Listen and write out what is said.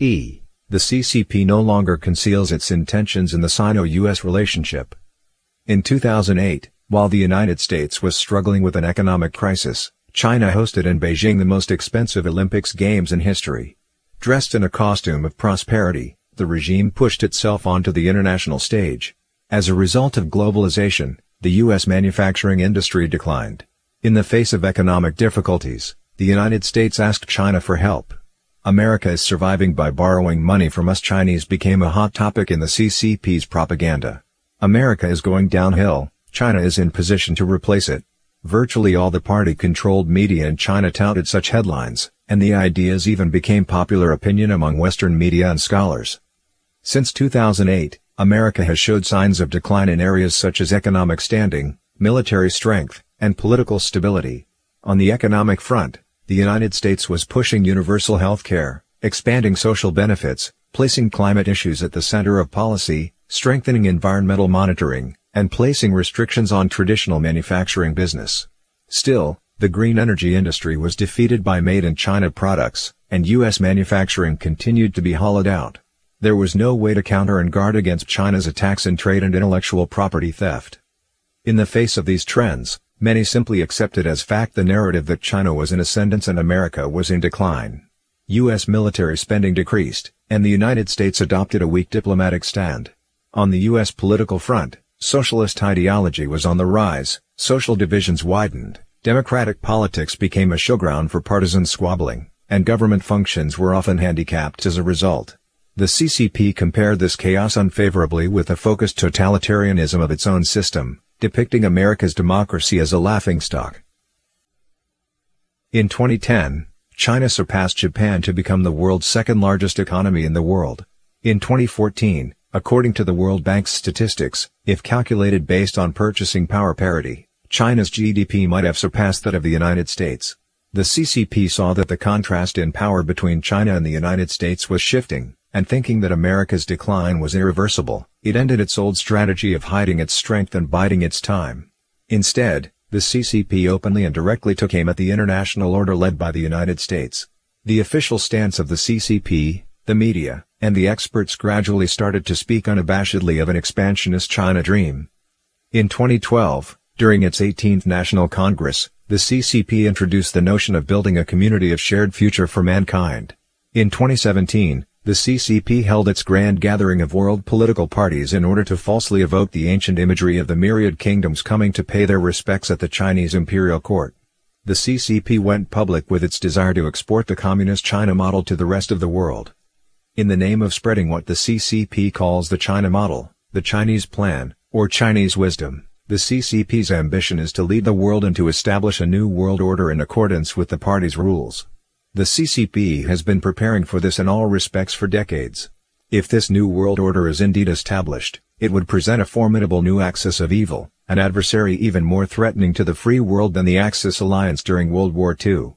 E. The CCP no longer conceals its intentions in the Sino-US relationship. In 2008, while the United States was struggling with an economic crisis, China hosted in Beijing the most expensive Olympics Games in history. Dressed in a costume of prosperity, the regime pushed itself onto the international stage. As a result of globalization, the U.S. manufacturing industry declined. In the face of economic difficulties, the United States asked China for help. America is surviving by borrowing money from us Chinese became a hot topic in the CCP's propaganda. America is going downhill, China is in position to replace it. Virtually all the party-controlled media in China touted such headlines, and the ideas even became popular opinion among Western media and scholars. Since 2008, America has showed signs of decline in areas such as economic standing, military strength, and political stability. On the economic front, the United States was pushing universal health care, expanding social benefits, placing climate issues at the center of policy, strengthening environmental monitoring, and placing restrictions on traditional manufacturing business. Still, the green energy industry was defeated by made-in-China products, and U.S. manufacturing continued to be hollowed out. There was no way to counter and guard against China's attacks in trade and intellectual property theft. In the face of these trends, many simply accepted as fact the narrative that China was in ascendance and America was in decline. U.S. military spending decreased, and the United States adopted a weak diplomatic stand. On the U.S. political front, Socialist ideology was on the rise, social divisions widened, democratic politics became a showground for partisan squabbling, and government functions were often handicapped as a result. The CCP compared this chaos unfavorably with the focused totalitarianism of its own system, depicting America's democracy as a laughingstock. In 2010, China surpassed Japan to become the world's second largest economy in the world. In 2014, According to the World Bank's statistics, if calculated based on purchasing power parity, China's GDP might have surpassed that of the United States. The CCP saw that the contrast in power between China and the United States was shifting, and thinking that America's decline was irreversible, it ended its old strategy of hiding its strength and biding its time. Instead, the CCP openly and directly took aim at the international order led by the United States. The official stance of the CCP, the media, and the experts gradually started to speak unabashedly of an expansionist China dream. In 2012, during its 18th National Congress, the CCP introduced the notion of building a community of shared future for mankind. In 2017, the CCP held its grand gathering of world political parties in order to falsely evoke the ancient imagery of the myriad kingdoms coming to pay their respects at the Chinese imperial court. The CCP went public with its desire to export the communist China model to the rest of the world. In the name of spreading what the CCP calls the China model, the Chinese plan, or Chinese wisdom, the CCP's ambition is to lead the world and to establish a new world order in accordance with the party's rules. The CCP has been preparing for this in all respects for decades. If this new world order is indeed established, it would present a formidable new axis of evil, an adversary even more threatening to the free world than the Axis alliance during World War II.